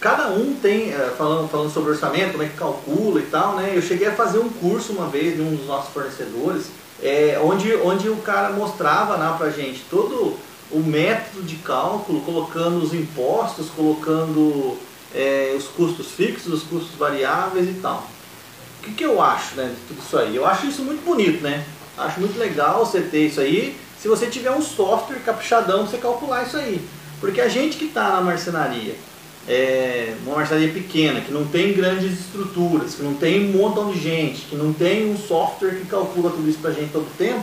cada um tem, eh, falando, falando sobre orçamento, como é que calcula e tal, né? Eu cheguei a fazer um curso uma vez de um dos nossos fornecedores, é, onde, onde o cara mostrava lá pra gente todo o método de cálculo, colocando os impostos, colocando é, os custos fixos, os custos variáveis e tal. O que, que eu acho né, de tudo isso aí? Eu acho isso muito bonito, né? Acho muito legal você ter isso aí, se você tiver um software caprichadão para você calcular isso aí. Porque a gente que está na marcenaria, é, uma marcenaria pequena, que não tem grandes estruturas, que não tem um montão de gente, que não tem um software que calcula tudo isso para a gente todo o tempo,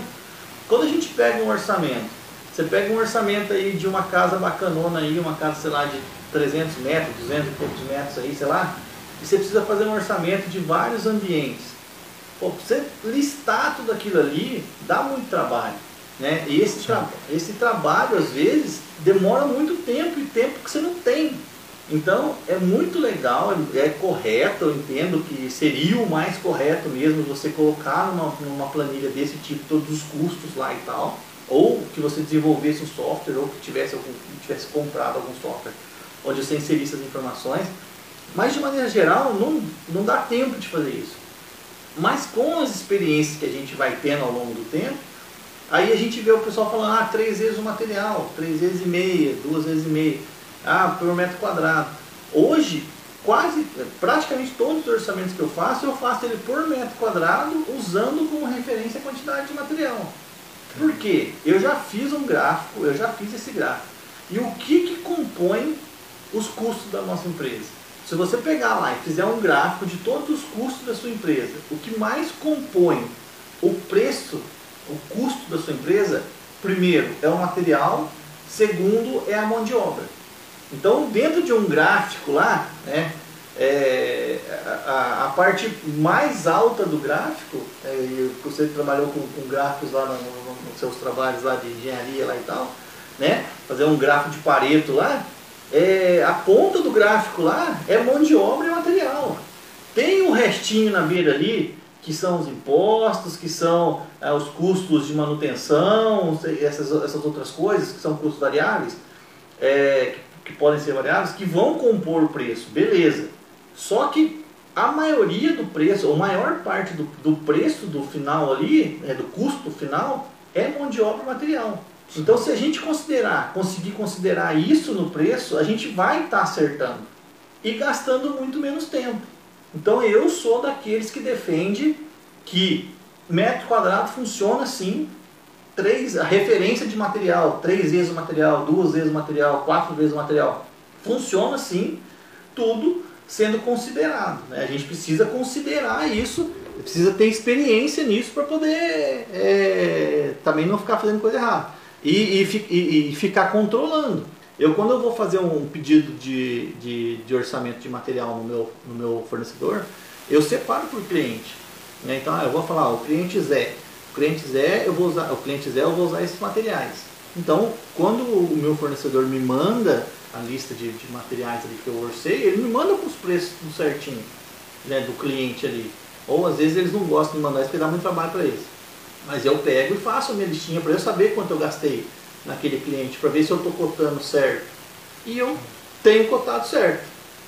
quando a gente pega um orçamento, você pega um orçamento aí de uma casa bacanona aí, uma casa, sei lá, de 300 metros, 200 e poucos metros aí, sei lá, e você precisa fazer um orçamento de vários ambientes. Pô, você listar tudo aquilo ali, dá muito trabalho. Né? E esse, tra esse trabalho, às vezes, demora muito tempo e tempo que você não tem. Então é muito legal, é, correto, eu entendo que seria o mais correto mesmo você colocar numa, numa planilha desse tipo todos os custos lá e tal, ou que você desenvolvesse um software, ou que tivesse, algum, tivesse comprado algum software onde você inserisse as informações, mas de maneira geral não, não dá tempo de fazer isso. Mas com as experiências que a gente vai tendo ao longo do tempo, aí a gente vê o pessoal falando, ah, três vezes o material, três vezes e meia, duas vezes e meia ah, por metro quadrado. Hoje, quase, praticamente todos os orçamentos que eu faço, eu faço ele por metro quadrado, usando como referência a quantidade de material. Por quê? Eu já fiz um gráfico, eu já fiz esse gráfico. E o que, que compõe os custos da nossa empresa? Se você pegar lá e fizer um gráfico de todos os custos da sua empresa, o que mais compõe o preço, o custo da sua empresa, primeiro é o material, segundo é a mão de obra. Então, dentro de um gráfico lá, né, é, a, a, parte mais alta do gráfico, é, você trabalhou com, com gráficos lá no, no, nos seus trabalhos lá de engenharia lá e tal, né, fazer um gráfico de Pareto lá, é, a ponta do gráfico lá é mão de obra e material. Tem um restinho na beira ali, que são os impostos, que são é, os custos de manutenção, essas, essas outras coisas, que são custos variáveis, é, que podem ser variáveis, que vão compor o preço, beleza. Só que a maioria do preço, ou maior parte do, do preço do final ali, é, do custo final, é mão de obra material. Então se a gente considerar, conseguir considerar isso no preço, a gente vai estar tá acertando e gastando muito menos tempo. Então eu sou daqueles que defende que metro quadrado funciona sim três, a referência de material, três vezes o material, duas vezes o material, quatro vezes o material. Funciona assim, tudo sendo considerado. Né? A gente precisa considerar isso, precisa ter experiência nisso para poder é, também não ficar fazendo coisa errada. E, e, e, ficar controlando. Eu quando eu vou fazer um pedido de, de, de orçamento de material no meu, no meu fornecedor, eu separo por cliente. Né? Então eu vou falar, o cliente Zé, cliente Zé, eu vou usar, o cliente Zé, eu vou usar esses materiais. Então, quando o meu fornecedor me manda a lista de, de materiais ali que eu orcei, ele me manda com os preços certinho, né, do cliente ali. Ou às vezes eles não gostam de mandar isso porque dá muito trabalho para eles. Mas eu pego e faço a minha listinha para eu saber quanto eu gastei naquele cliente, para ver se eu estou cotando certo. E eu tenho cotado certo.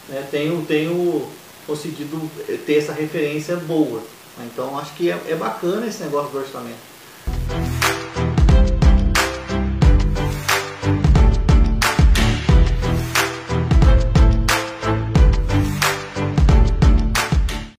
Né? Tenho, tenho conseguido ter essa referência boa. Então acho que é, é bacana esse negócio do orçamento.